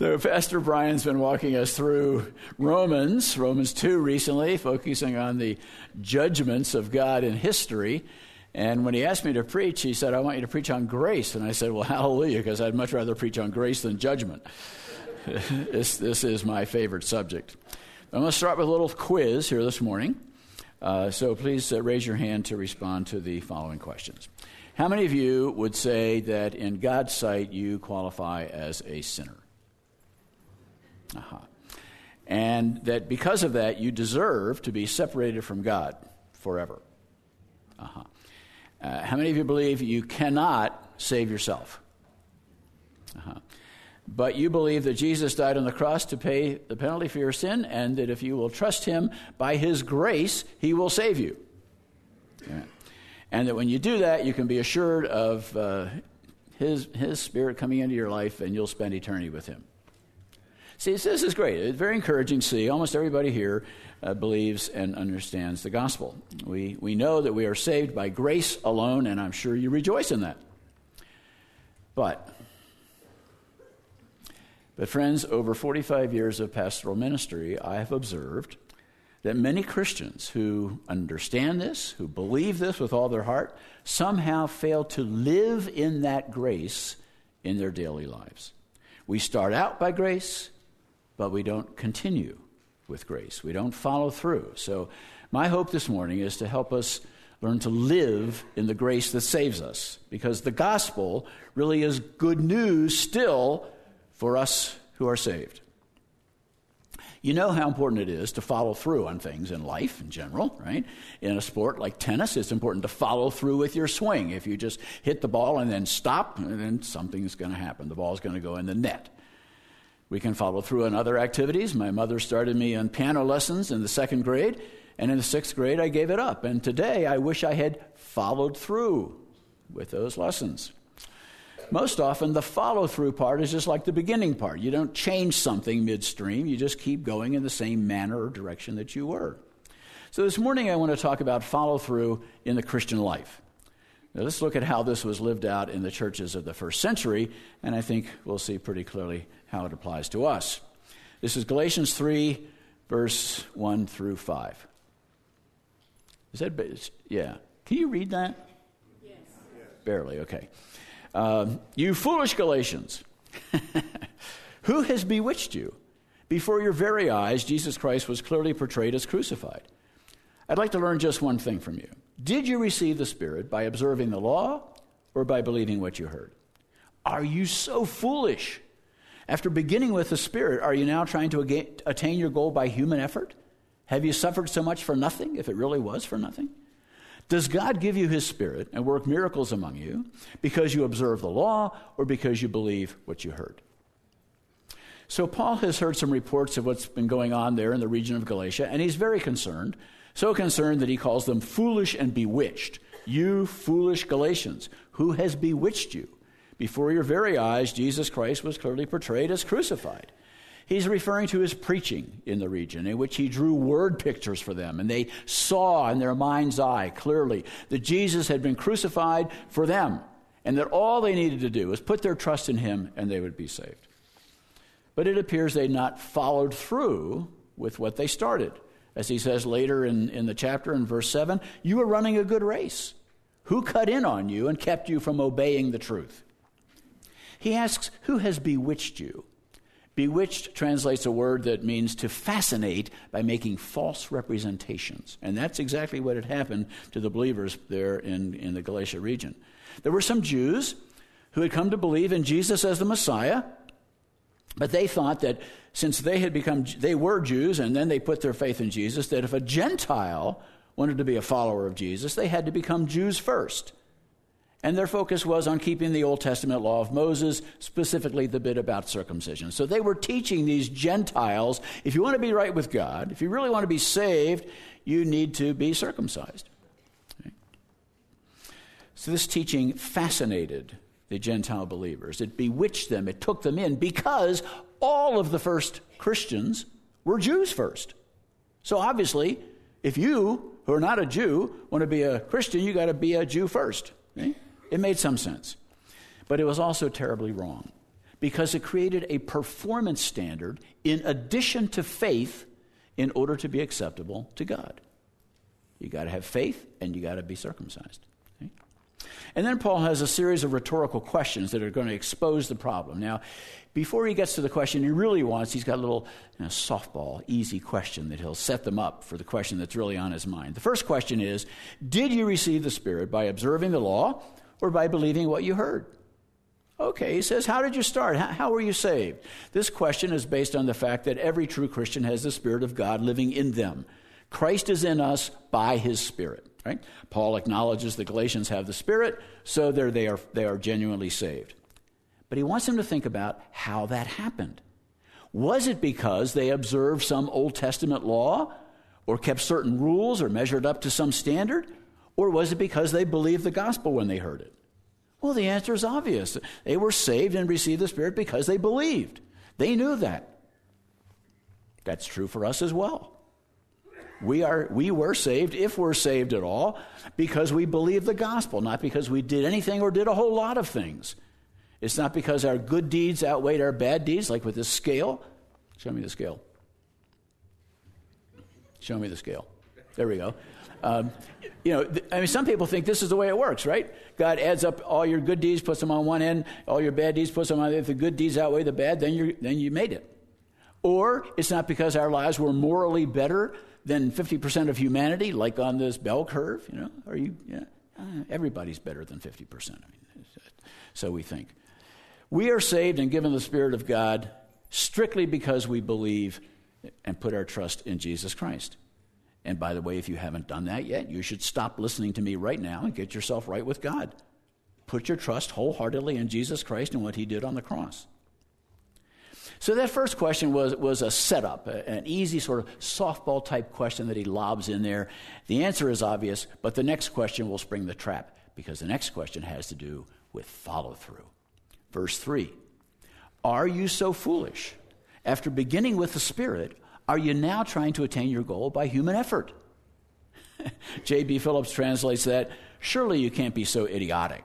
So, Pastor Brian's been walking us through Romans, Romans 2 recently, focusing on the judgments of God in history. And when he asked me to preach, he said, I want you to preach on grace. And I said, Well, hallelujah, because I'd much rather preach on grace than judgment. this, this is my favorite subject. I'm going to start with a little quiz here this morning. Uh, so please uh, raise your hand to respond to the following questions. How many of you would say that in God's sight you qualify as a sinner? Uh-huh. And that because of that, you deserve to be separated from God forever. Uh-huh. Uh, how many of you believe you cannot save yourself? Uh-huh. But you believe that Jesus died on the cross to pay the penalty for your sin, and that if you will trust him by his grace, he will save you. Yeah. And that when you do that, you can be assured of uh, his, his spirit coming into your life, and you'll spend eternity with him. See, this is great. It's very encouraging to see. Almost everybody here uh, believes and understands the gospel. We, we know that we are saved by grace alone, and I'm sure you rejoice in that. But, but friends, over 45 years of pastoral ministry, I have observed that many Christians who understand this, who believe this with all their heart, somehow fail to live in that grace in their daily lives. We start out by grace, but we don't continue with grace. We don't follow through. So, my hope this morning is to help us learn to live in the grace that saves us, because the gospel really is good news still for us who are saved. You know how important it is to follow through on things in life in general, right? In a sport like tennis, it's important to follow through with your swing. If you just hit the ball and then stop, then something's going to happen. The ball's going to go in the net. We can follow through on other activities. My mother started me on piano lessons in the second grade, and in the sixth grade, I gave it up. And today, I wish I had followed through with those lessons. Most often, the follow through part is just like the beginning part. You don't change something midstream, you just keep going in the same manner or direction that you were. So, this morning, I want to talk about follow through in the Christian life. Now, let's look at how this was lived out in the churches of the first century, and I think we'll see pretty clearly how it applies to us. This is Galatians 3, verse 1 through 5. Is that, yeah. Can you read that? Yes. Barely, okay. Um, you foolish Galatians, who has bewitched you? Before your very eyes, Jesus Christ was clearly portrayed as crucified. I'd like to learn just one thing from you. Did you receive the Spirit by observing the law or by believing what you heard? Are you so foolish? After beginning with the Spirit, are you now trying to attain your goal by human effort? Have you suffered so much for nothing, if it really was for nothing? Does God give you His Spirit and work miracles among you because you observe the law or because you believe what you heard? So, Paul has heard some reports of what's been going on there in the region of Galatia, and he's very concerned. So concerned that he calls them foolish and bewitched. You foolish Galatians, who has bewitched you? Before your very eyes, Jesus Christ was clearly portrayed as crucified. He's referring to his preaching in the region, in which he drew word pictures for them, and they saw in their mind's eye clearly that Jesus had been crucified for them, and that all they needed to do was put their trust in him and they would be saved. But it appears they not followed through with what they started. As he says later in, in the chapter in verse 7, you were running a good race. Who cut in on you and kept you from obeying the truth? He asks, Who has bewitched you? Bewitched translates a word that means to fascinate by making false representations. And that's exactly what had happened to the believers there in, in the Galatia region. There were some Jews who had come to believe in Jesus as the Messiah, but they thought that since they had become, they were Jews and then they put their faith in Jesus, that if a Gentile wanted to be a follower of Jesus, they had to become Jews first. And their focus was on keeping the Old Testament law of Moses, specifically the bit about circumcision. So they were teaching these Gentiles if you want to be right with God, if you really want to be saved, you need to be circumcised. Okay. So this teaching fascinated the Gentile believers. It bewitched them, it took them in because all of the first Christians were Jews first. So obviously, if you, who are not a Jew, want to be a Christian, you got to be a Jew first. Okay? It made some sense. But it was also terribly wrong. because it created a performance standard in addition to faith in order to be acceptable to God. You got to have faith and you got to be circumcised. And then Paul has a series of rhetorical questions that are going to expose the problem. Now, before he gets to the question he really wants, he's got a little you know, softball, easy question that he'll set them up for the question that's really on his mind. The first question is Did you receive the Spirit by observing the law or by believing what you heard? Okay, he says, How did you start? How, were you saved? This question is based on the fact that every true Christian has the Spirit of God living in them. Christ is in us by his Spirit. Right? Paul acknowledges the Galatians have the Spirit, so they are, they are genuinely saved. But he wants them to think about how that happened. Was it because they observed some Old Testament law or kept certain rules or measured up to some standard? Or was it because they believed the gospel when they heard it? Well, the answer is obvious. They were saved and received the Spirit because they believed. They knew that. That's true for us as well. We, are, we were saved, if we're saved at all, because we believed the gospel, not because we did anything or did a whole lot of things. It's not because our good deeds outweighed our bad deeds, like with this scale. Show me the scale. Show me the scale. There we go. Um, you know, th- I mean, some people think this is the way it works, right? God adds up all your good deeds, puts them on one end, all your bad deeds, puts them on. The other. If the good deeds outweigh the bad, then you then you made it. Or it's not because our lives were morally better than 50% of humanity, like on this bell curve. You know, are you? Yeah, uh, everybody's better than 50%. I mean, so we think. We are saved and given the Spirit of God strictly because we believe and put our trust in Jesus Christ. And by the way, if you haven't done that yet, you should stop listening to me right now and get yourself right with God. Put your trust wholeheartedly in Jesus Christ and what he did on the cross. So that first question was, was a setup, an easy sort of softball type question that he lobs in there. The answer is obvious, but the next question will spring the trap because the next question has to do with follow through. Verse 3 Are you so foolish? After beginning with the Spirit, are you now trying to attain your goal by human effort? J.B. Phillips translates that Surely you can't be so idiotic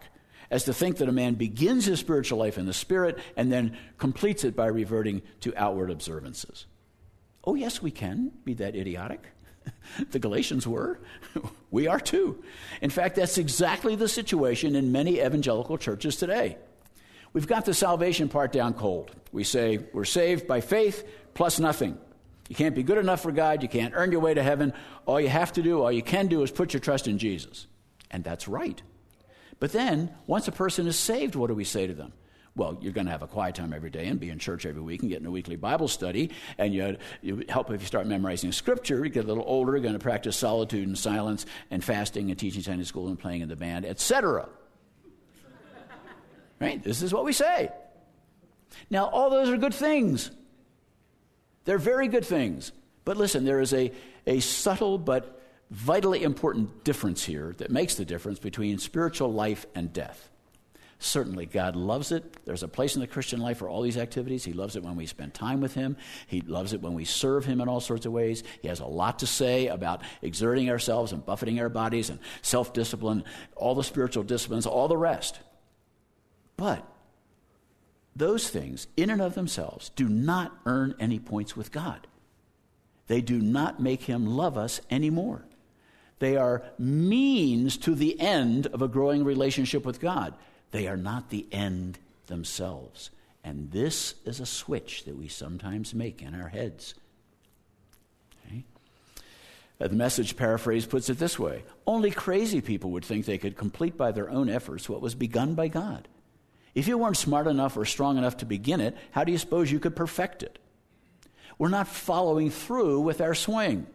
as to think that a man begins his spiritual life in the Spirit and then completes it by reverting to outward observances. Oh, yes, we can be that idiotic. the Galatians were. we are too. In fact, that's exactly the situation in many evangelical churches today. We've got the salvation part down cold. We say we're saved by faith plus nothing. You can't be good enough for God. You can't earn your way to heaven. All you have to do, all you can do, is put your trust in Jesus. And that's right. But then, once a person is saved, what do we say to them? Well, you're going to have a quiet time every day and be in church every week and get in a weekly Bible study. And you, you help if you start memorizing Scripture. You get a little older, you're going to practice solitude and silence and fasting and teaching Sunday school and playing in the band, etc. Right? This is what we say. Now, all those are good things. They're very good things. But listen, there is a, a subtle but vitally important difference here that makes the difference between spiritual life and death. Certainly, God loves it. There's a place in the Christian life for all these activities. He loves it when we spend time with Him. He loves it when we serve Him in all sorts of ways. He has a lot to say about exerting ourselves and buffeting our bodies and self discipline, all the spiritual disciplines, all the rest. But those things, in and of themselves, do not earn any points with God. They do not make Him love us anymore. They are means to the end of a growing relationship with God. They are not the end themselves. And this is a switch that we sometimes make in our heads. Okay? Uh, the message paraphrase puts it this way Only crazy people would think they could complete by their own efforts what was begun by God. If you weren't smart enough or strong enough to begin it, how do you suppose you could perfect it? We're not following through with our swing.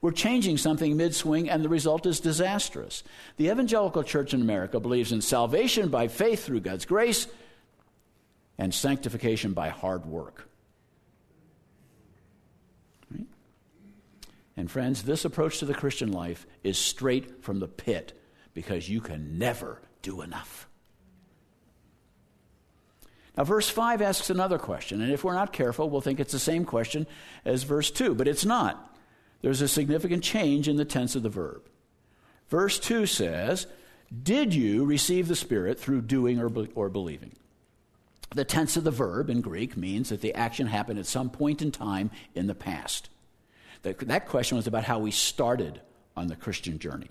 We're changing something mid swing, and the result is disastrous. The evangelical church in America believes in salvation by faith through God's grace and sanctification by hard work. Right? And, friends, this approach to the Christian life is straight from the pit because you can never do enough. Now, verse 5 asks another question, and if we're not careful, we'll think it's the same question as verse 2, but it's not. There's a significant change in the tense of the verb. Verse 2 says, Did you receive the Spirit through doing or, be- or believing? The tense of the verb in Greek means that the action happened at some point in time in the past. That, that question was about how we started on the Christian journey.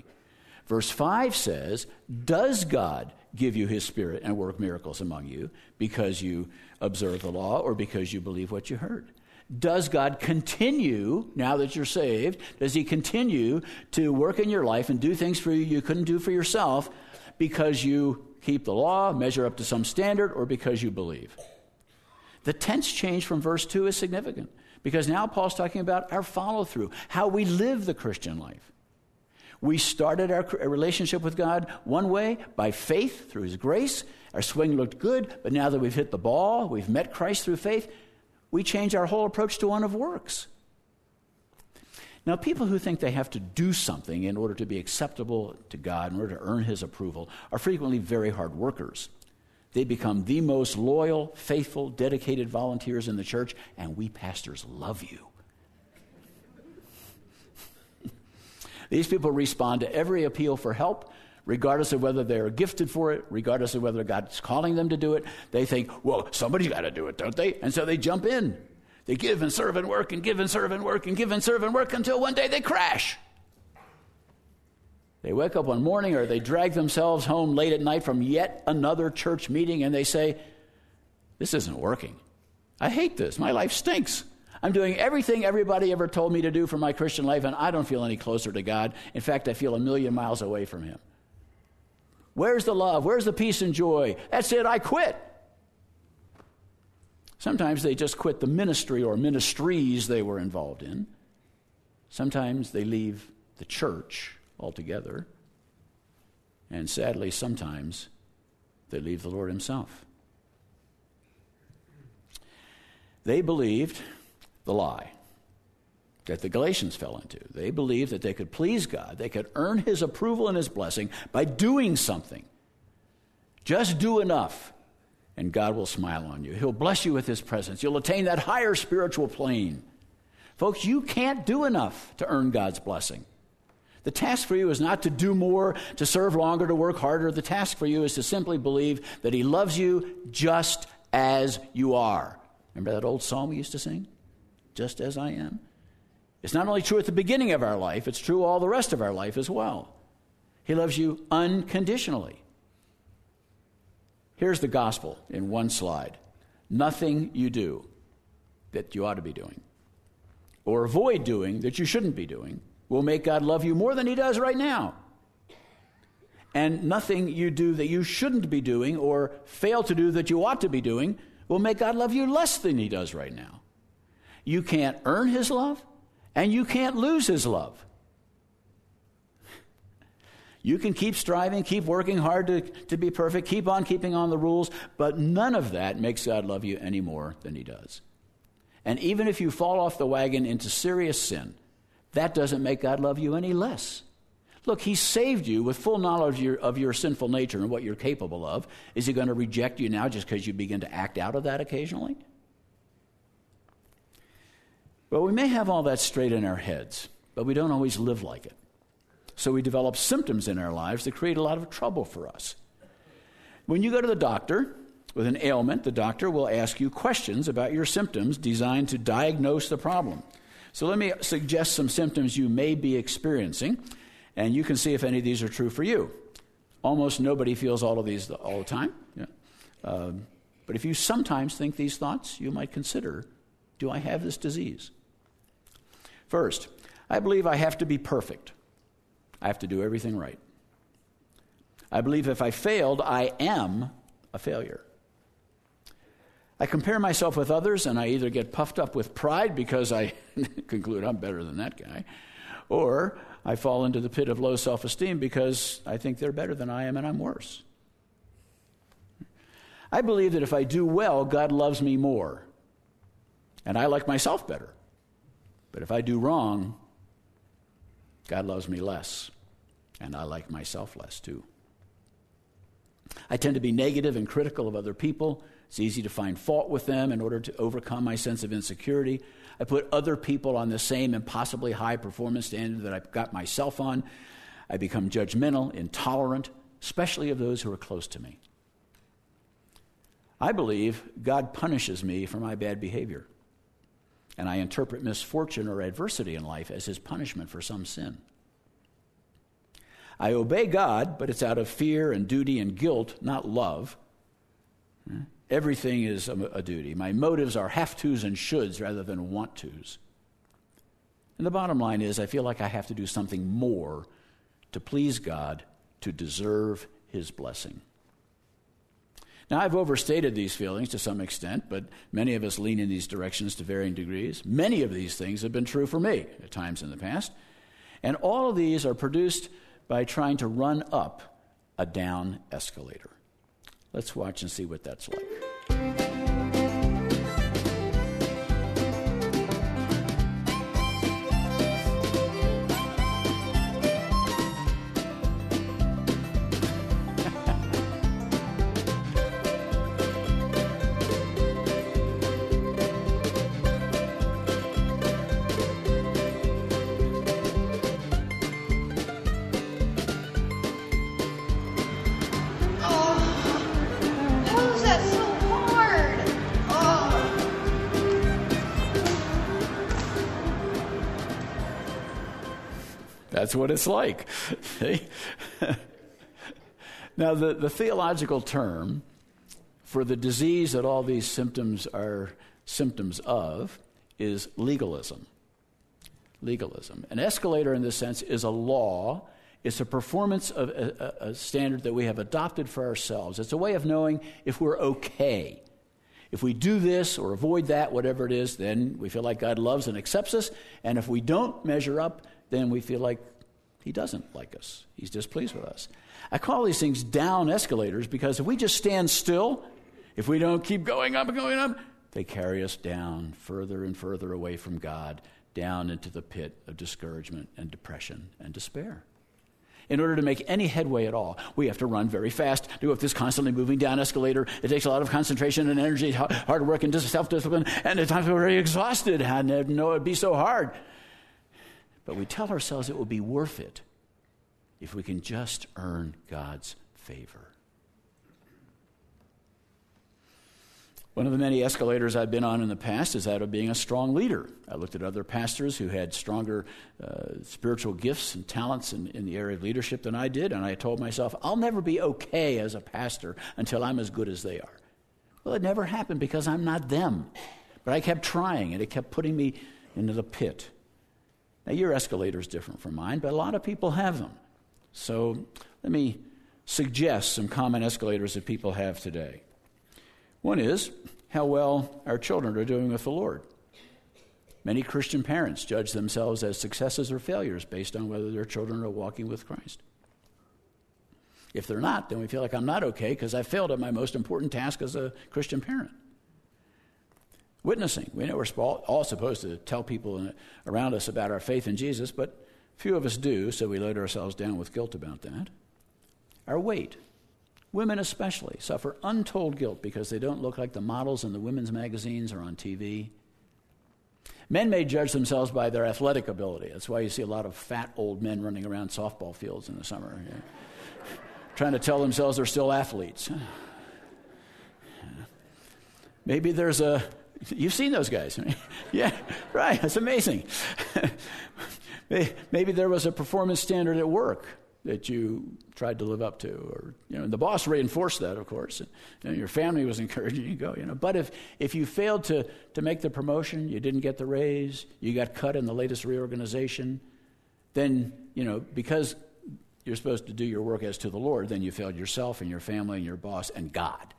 Verse 5 says, Does God give you his spirit and work miracles among you because you observe the law or because you believe what you heard? Does God continue, now that you're saved, does he continue to work in your life and do things for you you couldn't do for yourself because you keep the law, measure up to some standard, or because you believe? The tense change from verse 2 is significant because now Paul's talking about our follow through, how we live the Christian life. We started our relationship with God one way by faith through His grace. Our swing looked good, but now that we've hit the ball, we've met Christ through faith, we change our whole approach to one of works. Now, people who think they have to do something in order to be acceptable to God, in order to earn His approval, are frequently very hard workers. They become the most loyal, faithful, dedicated volunteers in the church, and we pastors love you. These people respond to every appeal for help, regardless of whether they're gifted for it, regardless of whether God's calling them to do it. They think, well, somebody's got to do it, don't they? And so they jump in. They give and serve and work and give and serve and work and give and serve and work until one day they crash. They wake up one morning or they drag themselves home late at night from yet another church meeting and they say, This isn't working. I hate this. My life stinks. I'm doing everything everybody ever told me to do for my Christian life, and I don't feel any closer to God. In fact, I feel a million miles away from Him. Where's the love? Where's the peace and joy? That's it, I quit. Sometimes they just quit the ministry or ministries they were involved in. Sometimes they leave the church altogether. And sadly, sometimes they leave the Lord Himself. They believed the lie that the Galatians fell into. They believed that they could please God, they could earn His approval and His blessing by doing something. Just do enough, and God will smile on you. He'll bless you with His presence. You'll attain that higher spiritual plane. Folks, you can't do enough to earn God's blessing. The task for you is not to do more, to serve longer, to work harder. The task for you is to simply believe that He loves you just as you are. Remember that old song we used to sing? Just as I am. It's not only true at the beginning of our life, it's true all the rest of our life as well. He loves you unconditionally. Here's the gospel in one slide nothing you do that you ought to be doing, or avoid doing that you shouldn't be doing, will make God love you more than He does right now. And nothing you do that you shouldn't be doing or fail to do that you ought to be doing will make God love you less than He does right now. You can't earn his love, and you can't lose his love. You can keep striving, keep working hard to, to be perfect, keep on keeping on the rules, but none of that makes God love you any more than he does. And even if you fall off the wagon into serious sin, that doesn't make God love you any less. Look, He saved you with full knowledge of your, of your, sinful nature and what you're capable of. Is He going to reject you now just because you begin to act out of that occasionally? Well, we may have all that straight in our heads, but we don't always live like it. So we develop symptoms in our lives that create a lot of trouble for us. When you go to the doctor with an ailment, the doctor will ask you questions about your symptoms designed to diagnose the problem. So let me suggest some symptoms you may be experiencing, and you can see if any of these are true for you. Almost nobody feels all of these all the time. Yeah. Um, but if you sometimes think these thoughts, you might consider do I have this disease? First, I believe I have to be perfect. I have to do everything right. I believe if I failed, I am a failure. I compare myself with others and I either get puffed up with pride because I conclude I'm better than that guy, or I fall into the pit of low self esteem because I think they're better than I am and I'm worse. I believe that if I do well, God loves me more, and I like myself better. But if I do wrong, God loves me less, and I like myself less too. I tend to be negative and critical of other people. It's easy to find fault with them in order to overcome my sense of insecurity. I put other people on the same impossibly high performance standard that I've got myself on. I become judgmental, intolerant, especially of those who are close to me. I believe God punishes me for my bad behavior. And I interpret misfortune or adversity in life as his punishment for some sin. I obey God, but it's out of fear and duty and guilt, not love. Everything is a, duty. My motives are have tos and shoulds rather than want tos. And the bottom line is, I feel like I have to do something more to please God to deserve his blessing. Now, I've overstated these feelings to some extent, but many of us lean in these directions to varying degrees. Many of these things have been true for me at times in the past. And all of these are produced by trying to run up a down escalator. Let's watch and see what that's like. That's what it's like. now, the, the theological term for the disease that all these symptoms are symptoms of is legalism. Legalism. An escalator, in this sense, is a law. It's a performance of a, a, a standard that we have adopted for ourselves. It's a way of knowing if we're okay. If we do this or avoid that, whatever it is, then we feel like God loves and accepts us. And if we don't measure up, then we feel like he doesn't like us. He's displeased with us. I call these things down escalators because if we just stand still, if we don't keep going up and going up, they carry us down further and further away from God, down into the pit of discouragement and depression and despair. In order to make any headway at all, we have to run very fast, do up this constantly moving down escalator. It takes a lot of concentration and energy, hard work and self discipline, and at times we're very exhausted. I didn't know it'd be so hard. But we tell ourselves it will be worth it if we can just earn God's favor. One of the many escalators I've been on in the past is that of being a strong leader. I looked at other pastors who had stronger uh, spiritual gifts and talents in, in the area of leadership than I did, and I told myself, I'll never be okay as a pastor until I'm as good as they are. Well, it never happened because I'm not them. But I kept trying, and it kept putting me into the pit. Now, your escalator is different from mine, but a lot of people have them. So let me suggest some common escalators that people have today. One is how well our children are doing with the Lord. Many Christian parents judge themselves as successes or failures based on whether their children are walking with Christ. If they're not, then we feel like I'm not okay because I failed at my most important task as a Christian parent. Witnessing. We know we're all supposed to tell people around us about our faith in Jesus, but few of us do, so we load ourselves down with guilt about that. Our weight. Women especially suffer untold guilt because they don't look like the models in the women's magazines or on TV. Men may judge themselves by their athletic ability. That's why you see a lot of fat old men running around softball fields in the summer, trying to tell themselves they're still athletes. Maybe there's a You've seen those guys. yeah, right. That's amazing. Maybe there was a performance standard at work that you tried to live up to, or you know, the boss reinforced that, of course, and you know, your family was encouraging you to go. You know, but if if you failed to to make the promotion, you didn't get the raise, you got cut in the latest reorganization, then you know because you're supposed to do your work as to the Lord, then you failed yourself and your family and your boss and God.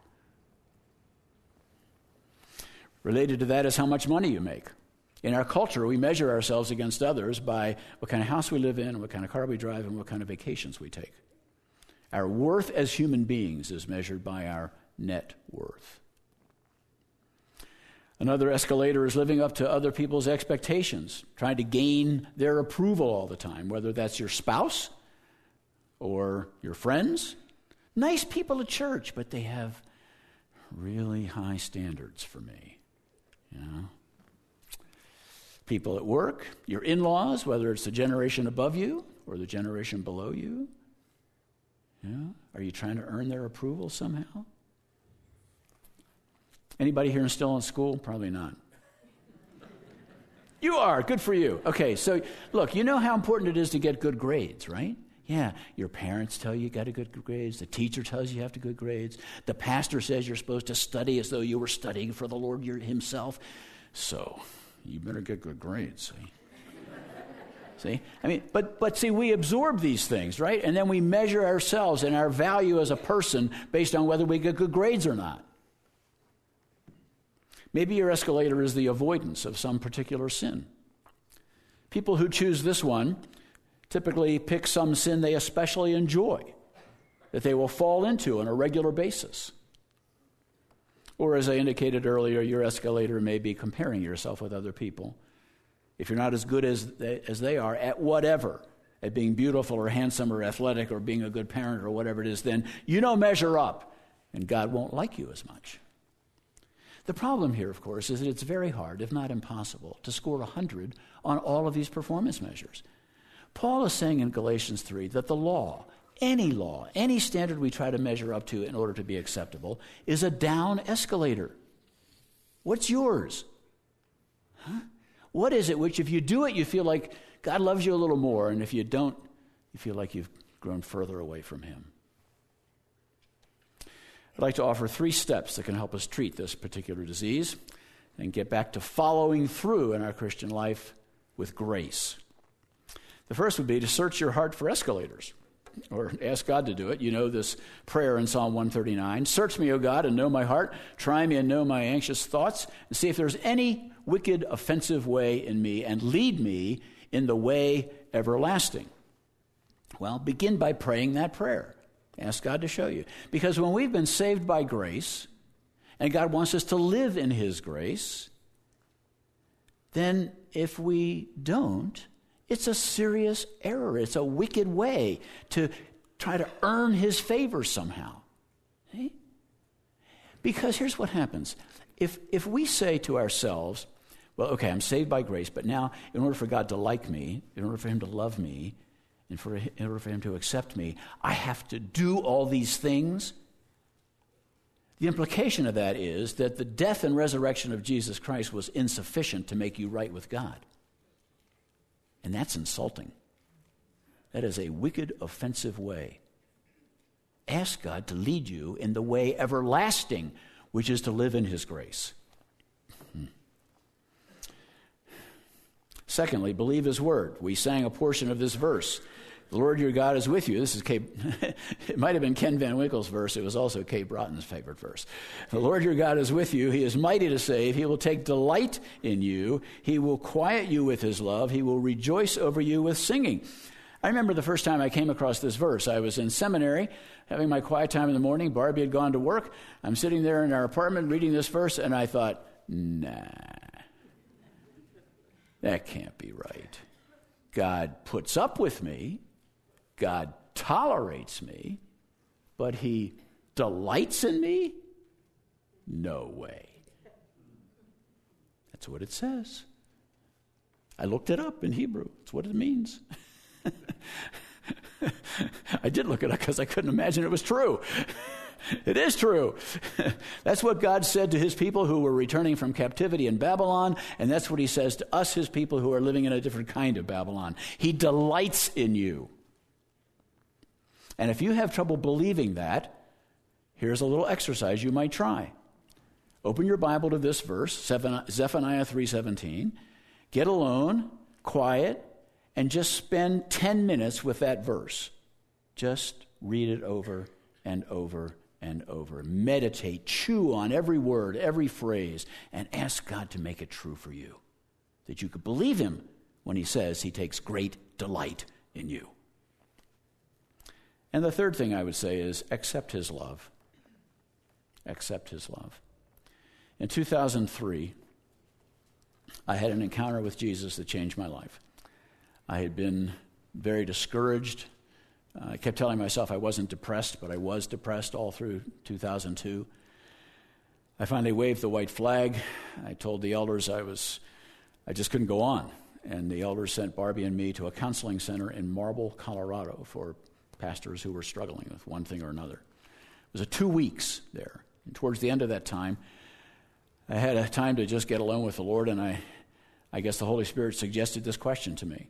Related to that is how much money you make. In our culture, we measure ourselves against others by what kind of house we live in, what kind of car we drive, and what kind of vacations we take. Our worth as human beings is measured by our net worth. Another escalator is living up to other people's expectations, trying to gain their approval all the time, whether that's your spouse or your friends. Nice people at church, but they have really high standards for me. Know? People at work, your in laws, whether it's the generation above you or the generation below you. Yeah? Are you trying to earn their approval somehow? Anybody here still in school? Probably not. You are. Good for you. Okay, so look, you know how important it is to get good grades, right? Yeah, your parents tell you you got to good grades. The teacher tells you you have to good grades. The pastor says you're supposed to study as though you were studying for the Lord himself. So, you better get good grades, see? see? I mean, but, but see, we absorb these things, right? And then we measure ourselves and our value as a person based on whether we get good grades or not. Maybe your escalator is the avoidance of some particular sin. People who choose this one typically pick some sin they especially enjoy, that they will fall into on a regular basis. Or, as I indicated earlier, your escalator may be comparing yourself with other people. If you're not as good as they, as they are at whatever, at being beautiful or handsome or athletic or being a good parent or whatever it is, then you don't measure up, and God won't like you as much. The problem here, of course, is that it's very hard, if not impossible, to score 100 on all of these performance measures. Paul is saying in Galatians 3 that the law, any law, any standard we try to measure up to in order to be acceptable, is a down escalator. What's yours? Huh? What is it which, if you do it, you feel like God loves you a little more, and if you don't, you feel like you've grown further away from Him? I'd like to offer three steps that can help us treat this particular disease and get back to following through in our Christian life with grace. The first would be to search your heart for escalators or ask God to do it. You know this prayer in Psalm 139 Search me, O God, and know my heart. Try me and know my anxious thoughts, and see if there's any wicked, offensive way in me, and lead me in the way everlasting. Well, begin by praying that prayer. Ask God to show you. Because when we've been saved by grace, and God wants us to live in His grace, then if we don't, it's a serious error. It's a wicked way to try to earn his favor somehow. See? Because here's what happens if, if we say to ourselves, well, okay, I'm saved by grace, but now, in order for God to like me, in order for him to love me, and for, in order for him to accept me, I have to do all these things. The implication of that is that the death and resurrection of Jesus Christ was insufficient to make you right with God. And that's insulting. That is a wicked, offensive way. Ask God to lead you in the way everlasting, which is to live in His grace. Hmm. Secondly, believe His word. We sang a portion of this verse the Lord your God is with you. This is it might have been Ken Van Winkle's verse. It was also Kate Broughton's favorite verse. The Lord your God is with you. He is mighty to save. He will take delight in you. He will quiet you with his love. He will rejoice over you with singing. I remember the first time I came across this verse. I was in seminary, having my quiet time in the morning. Barbie had gone to work. I'm sitting there in our apartment reading this verse, and I thought, nah, that can't be right. God puts up with me God tolerates me, but he delights in me? No way. That's what it says. I looked it up in Hebrew. That's what it means. I did look it up because I couldn't imagine it was true. it is true. that's what God said to his people who were returning from captivity in Babylon, and that's what he says to us, his people who are living in a different kind of Babylon. He delights in you. And if you have trouble believing that, here's a little exercise you might try. Open your Bible to this verse, Zephaniah 3:17. Get alone, quiet, and just spend 10 minutes with that verse. Just read it over and over and over. Meditate, chew on every word, every phrase, and ask God to make it true for you. That you could believe Him when He says He takes great delight in you. And the third thing I would say is accept his love. Accept his love. In 2003, I had an encounter with Jesus that changed my life. I had been very discouraged. Uh, I kept telling myself I wasn't depressed, but I was depressed all through 2002. I finally waved the white flag. I told the elders I was, I just couldn't go on. And the elders sent Barbie and me to a counseling center in Marble, Colorado for pastors who were struggling with one thing or another. It was a two weeks there. And towards the end of that time, I had a time to just get alone with the Lord, and I, I guess the Holy Spirit suggested this question to me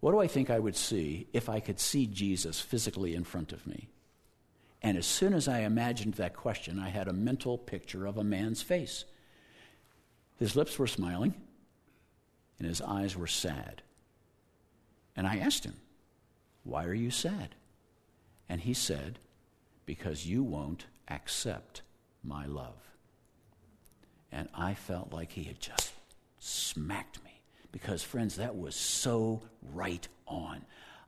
What do I think I would see if I could see Jesus physically in front of me? And as soon as I imagined that question, I had a mental picture of a man's face. His lips were smiling, and his eyes were sad. And I asked him, Why are you sad? And he said, Because you won't accept my love. And I felt like he had just smacked me. Because, friends, that was so right on.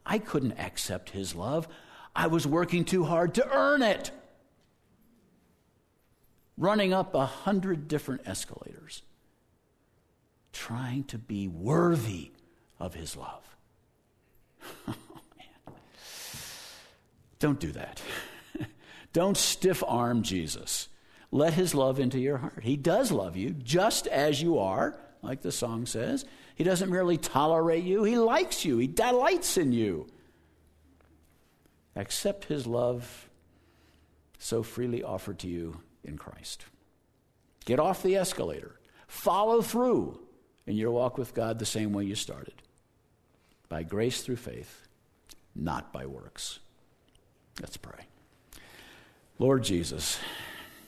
I couldn't accept his love. I was working too hard to earn it. Running up a hundred different escalators, trying to be worthy of his love. Don't do that. Don't stiff arm Jesus. Let his love into your heart. He does love you just as you are, like the song says. He doesn't merely tolerate you, he likes you, he delights in you. Accept his love so freely offered to you in Christ. Get off the escalator. Follow through in your walk with God the same way you started by grace through faith, not by works. Let's pray. Lord Jesus,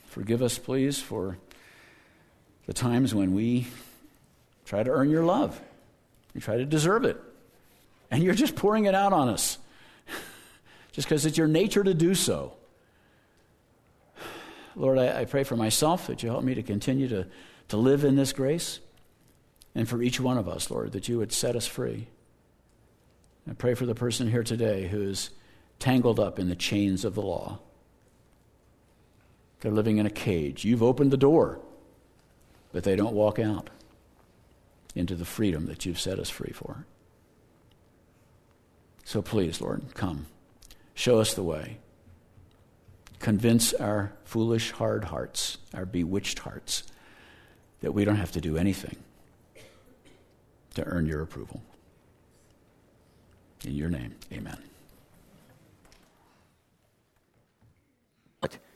forgive us, please, for the times when we try to earn your love. We try to deserve it. And you're just pouring it out on us just because it's your nature to do so. Lord, I, I, pray for myself that you help me to continue to, to live in this grace. And for each one of us, Lord, that you would set us free. I pray for the person here today who's tangled up in the chains of the law. They're living in a cage. You've opened the door, but they don't walk out into the freedom that you've set us free for. So please, Lord, come. Show us the way. Convince our foolish, hard hearts, our bewitched hearts, that we don't have to do anything to earn your approval. In your name, amen. But